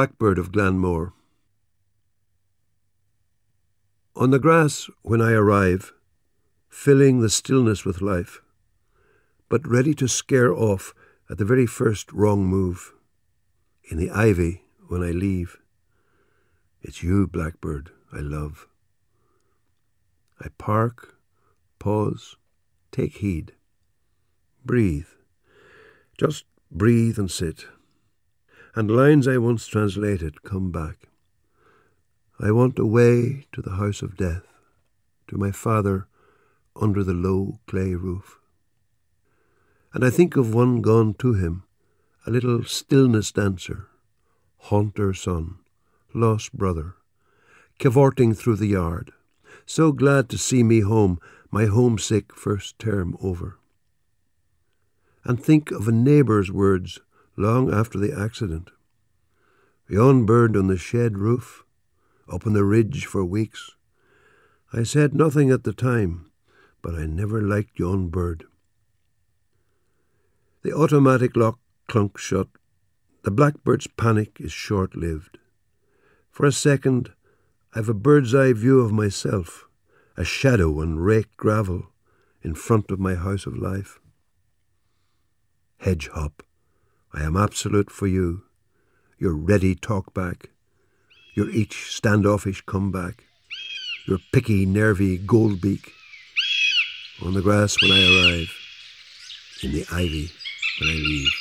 Blackbird of Glanmore. On the grass when I arrive, filling the stillness with life, but ready to scare off at the very first wrong move. In the ivy when I leave, it's you, Blackbird, I love. I park, pause, take heed. Breathe. Just breathe and sit. And lines I once translated come back. I want away to the house of death, to my father under the low clay roof. And I think of one gone to him, a little stillness dancer, haunter son, lost brother, cavorting through the yard, so glad to see me home, my homesick first term over. And think of a neighbour's words long after the accident. Yon bird on the shed roof, up on the ridge for weeks. I said nothing at the time, but I never liked yon bird. The automatic lock clunks shut. The blackbird's panic is short lived. For a second, I've a bird's eye view of myself, a shadow on raked gravel in front of my house of life. Hedge hop, I am absolute for you, your ready talk back, your each standoffish comeback, your picky, nervy gold beak. On the grass when I arrive, in the ivy when I leave.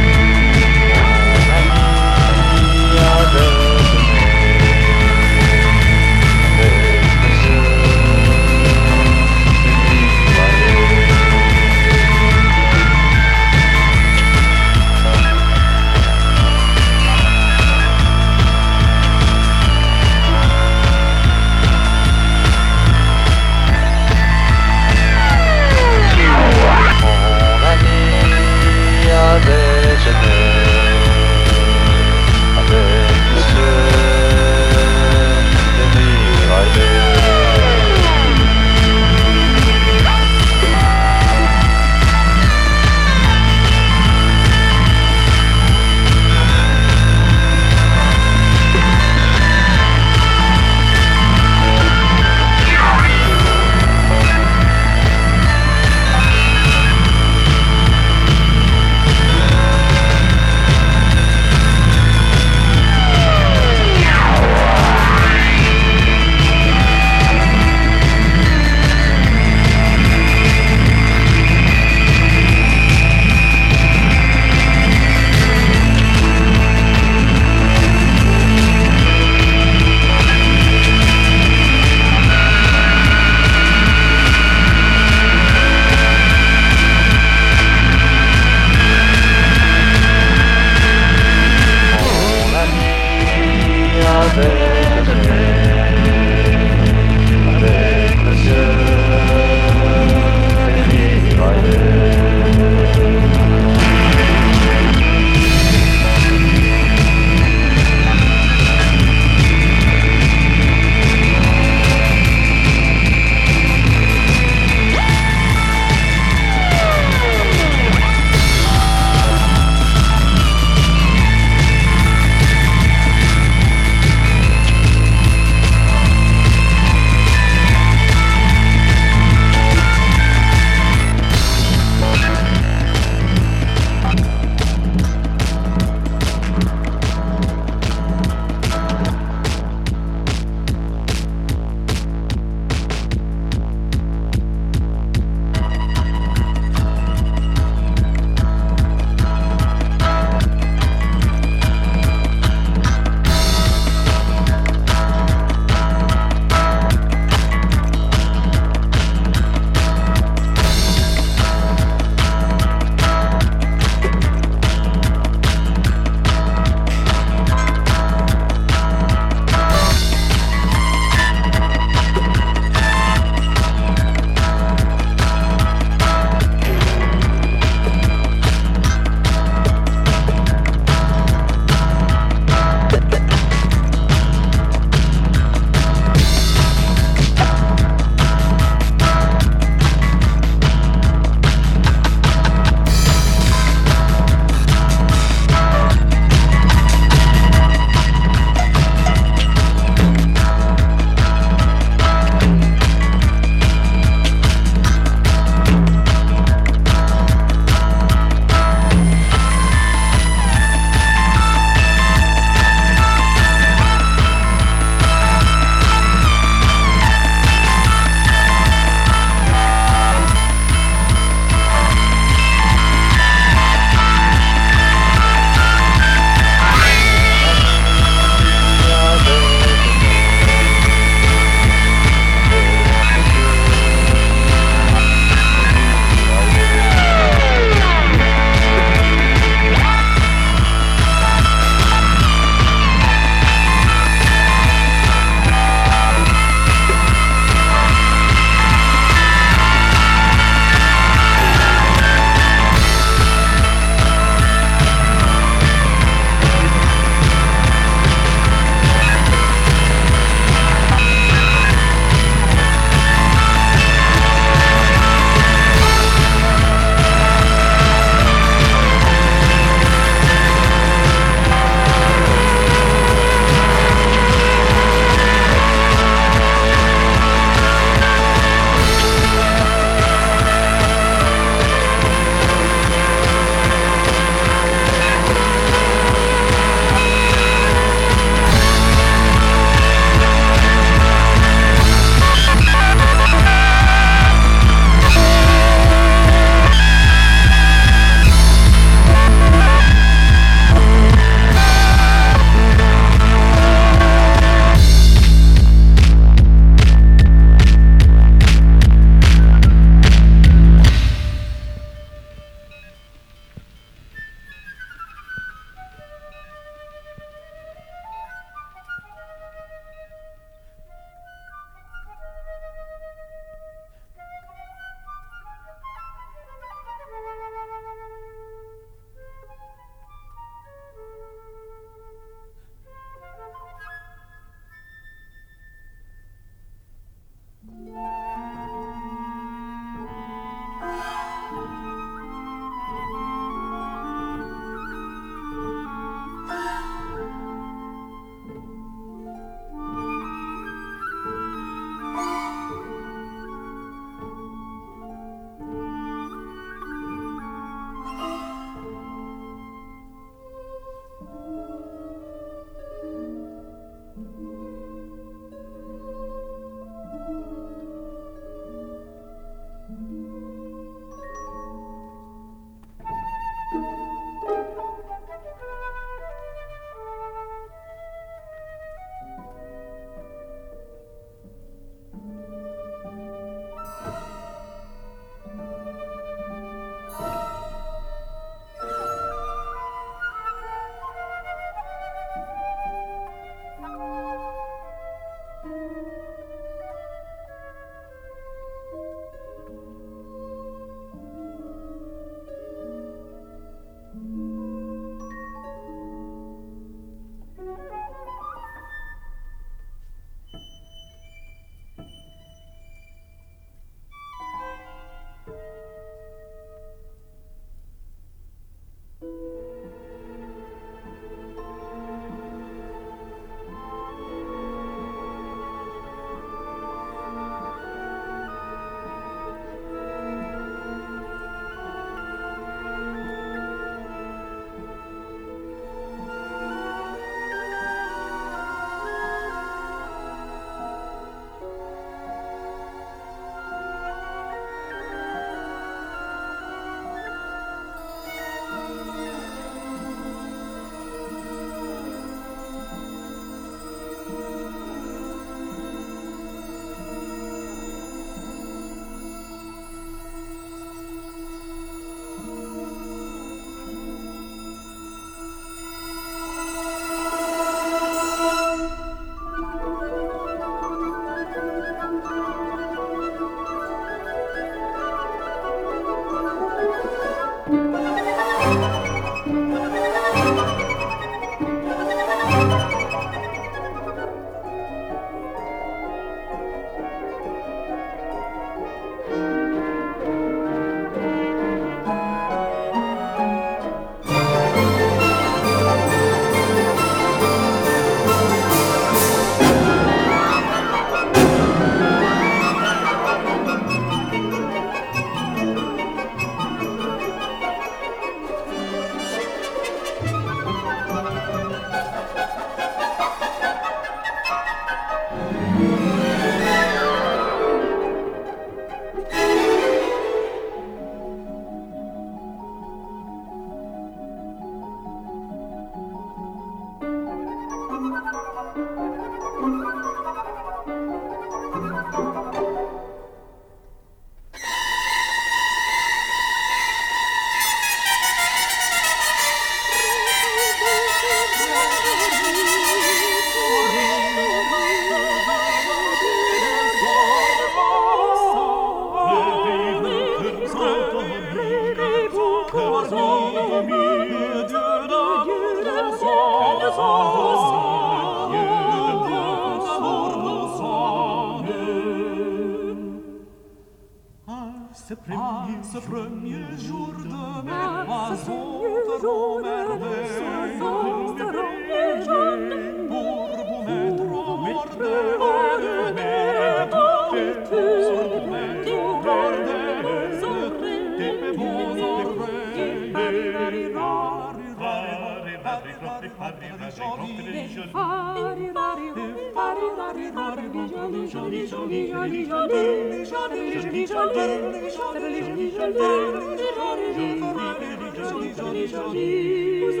jolie, jolie.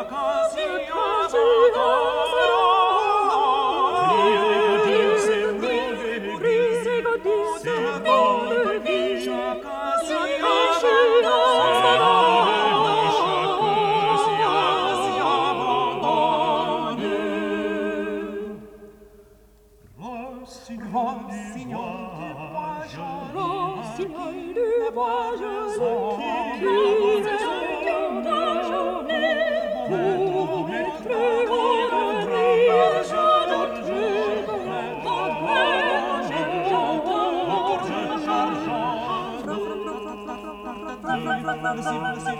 Acacia dorata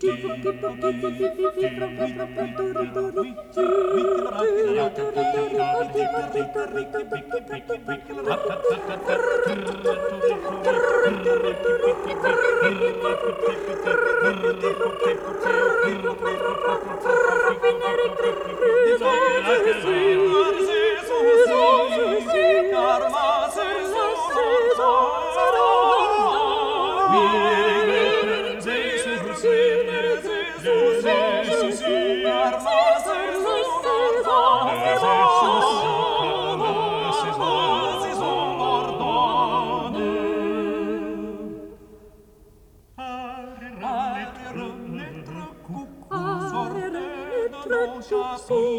Yeah. chapitre,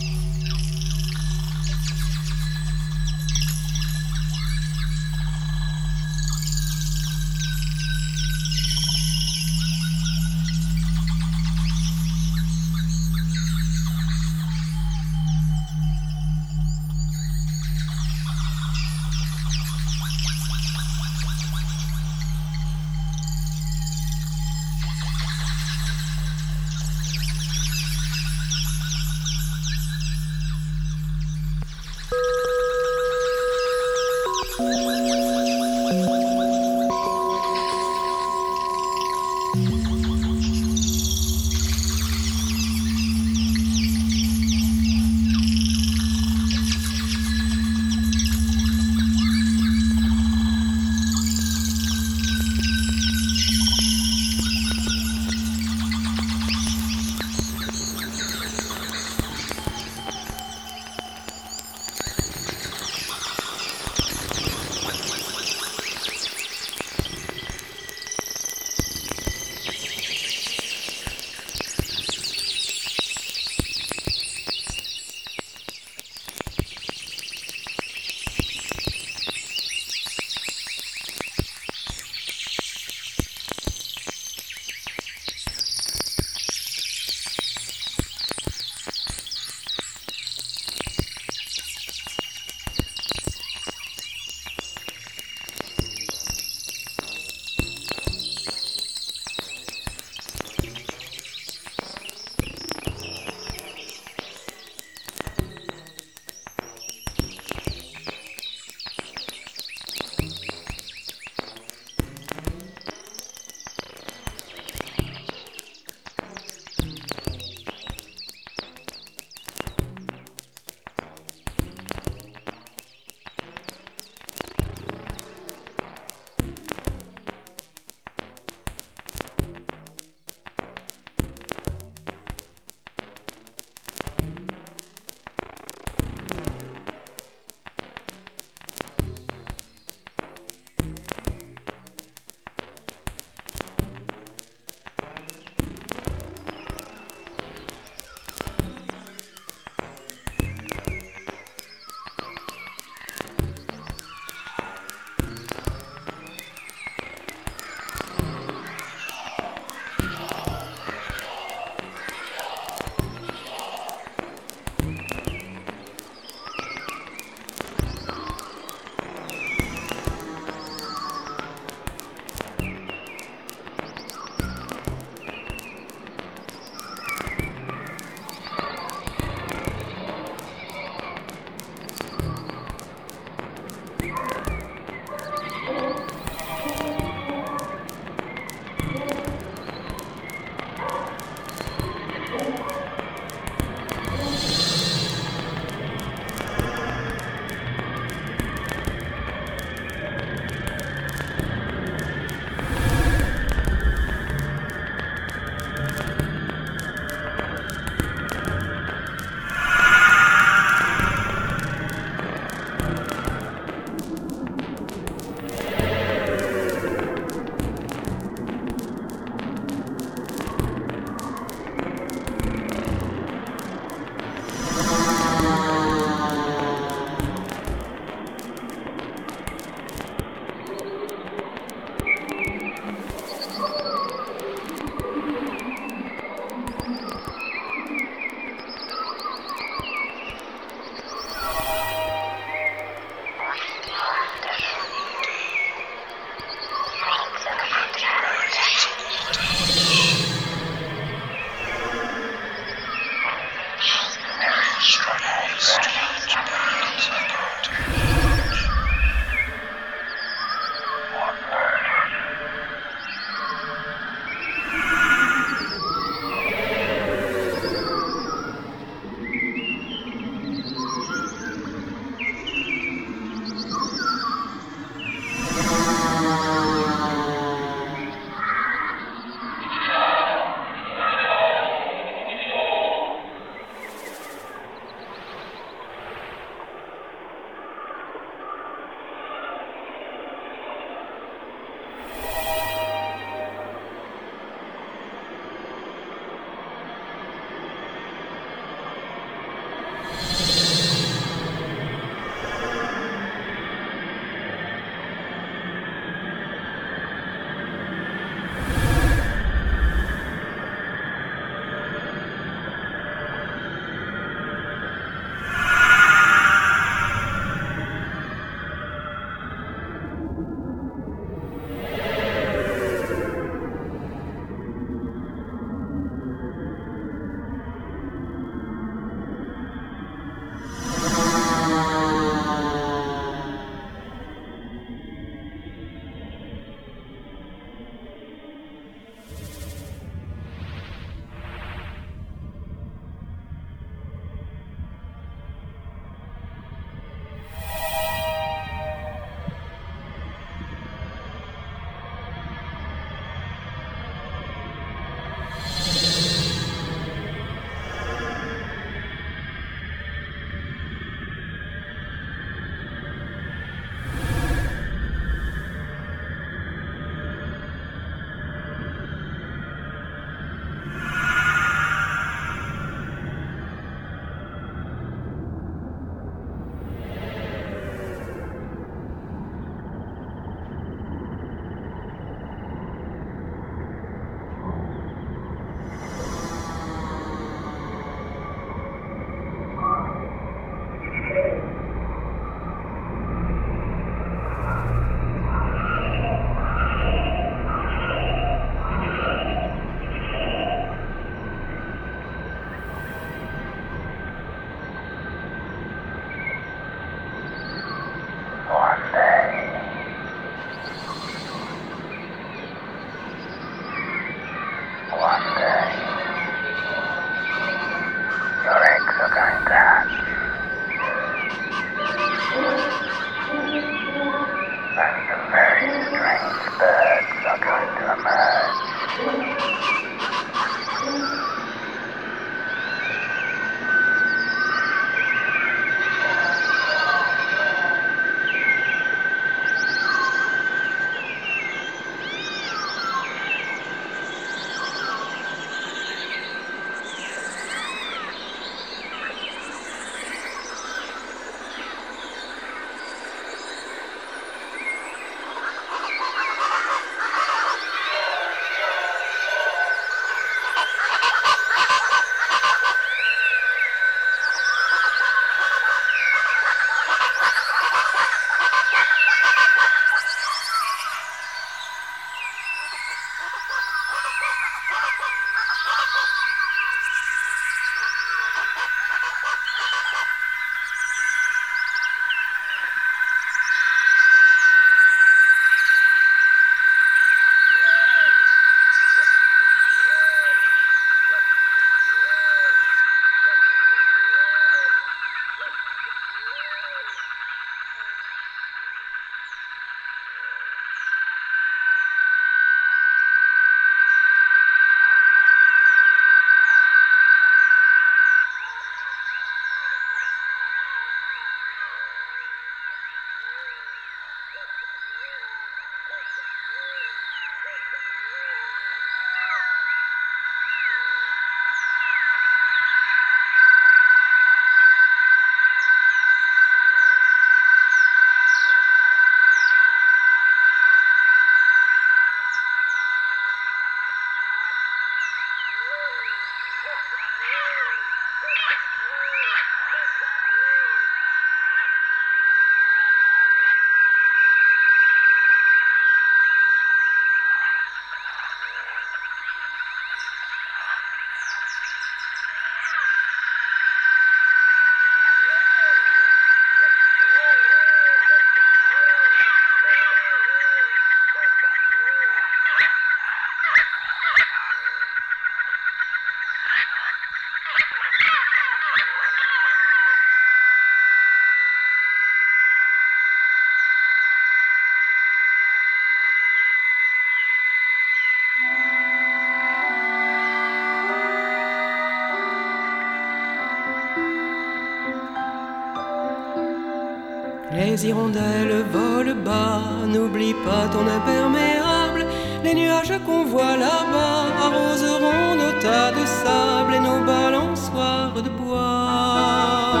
Les hirondelles volent bas, n'oublie pas ton imperméable. Les nuages qu'on voit là-bas arroseront nos tas de sable et nos balançoires de bois.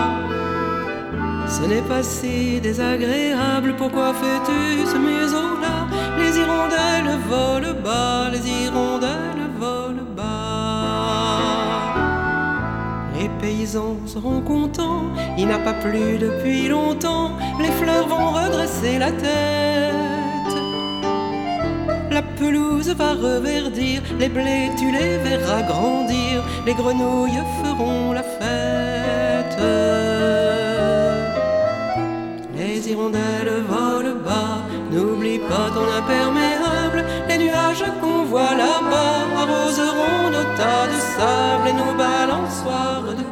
Ce n'est pas si désagréable, pourquoi fais-tu ce museau-là? Les hirondelles volent Les seront contents, il n'a pas plu depuis longtemps, les fleurs vont redresser la tête. La pelouse va reverdir, les blés tu les verras grandir, les grenouilles feront la fête. Les hirondelles volent bas, n'oublie pas ton imperméable, les nuages qu'on voit là-bas arroseront nos tas de sable et nos balançoires de.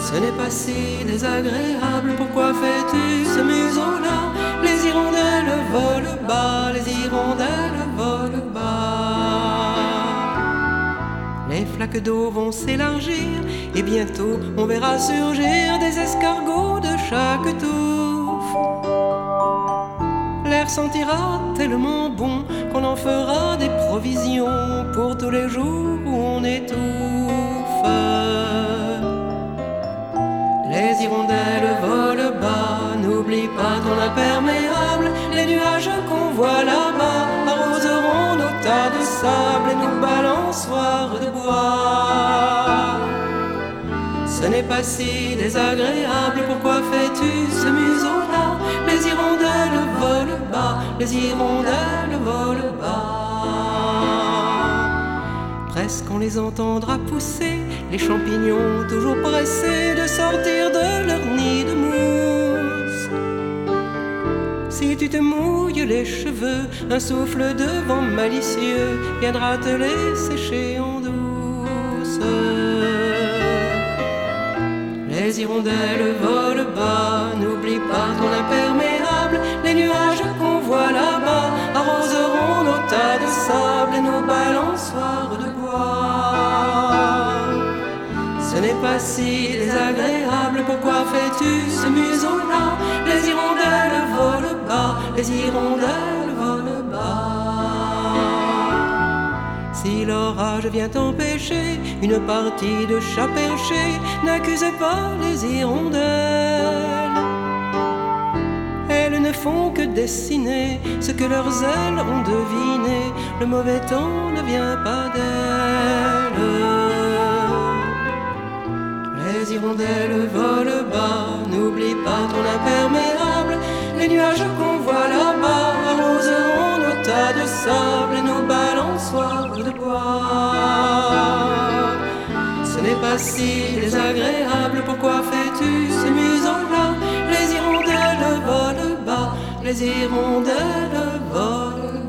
Ce n'est pas si désagréable, pourquoi fais-tu ce museau-là? Les hirondelles volent bas, les hirondelles volent bas. Les flaques d'eau vont s'élargir et bientôt on verra surgir des escargots de chaque touffe. L'air sentira tellement bon qu'on en fera des provisions pour tous les jours on étouffe. Les hirondelles volent bas, n'oublie pas ton imperméable. Les nuages qu'on voit là-bas arroseront nos tas de sable et nos balançoires de bois. Ce n'est pas si désagréable, pourquoi fais-tu ce museau-là? Les hirondelles volent bas, les hirondelles volent bas. Presque on les entendra pousser, les champignons toujours pressés de sortir de leur nid de mousse. Si tu te mouilles les cheveux, un souffle de vent malicieux viendra te les sécher en douce. Les hirondelles volent bas, n'oublie pas ton imperméable. Les nuages qu'on voit là-bas arroseront nos tas de sable et nos balançoires pas si désagréable, pourquoi fais-tu ce museau-là? Les hirondelles volent bas, les hirondelles volent bas. Si l'orage vient empêcher une partie de chat perché, n'accusez pas les hirondelles. Elles ne font que dessiner ce que leurs ailes ont deviné. Le mauvais temps ne vient pas d'elles. Les hirondelles volent bas, n'oublie pas ton imperméable. Les nuages qu'on voit là-bas arroseront nos tas de sable et nos balançoires de bois. Ce n'est pas si désagréable, pourquoi fais-tu ce museau-là Les hirondelles volent bas, les hirondelles volent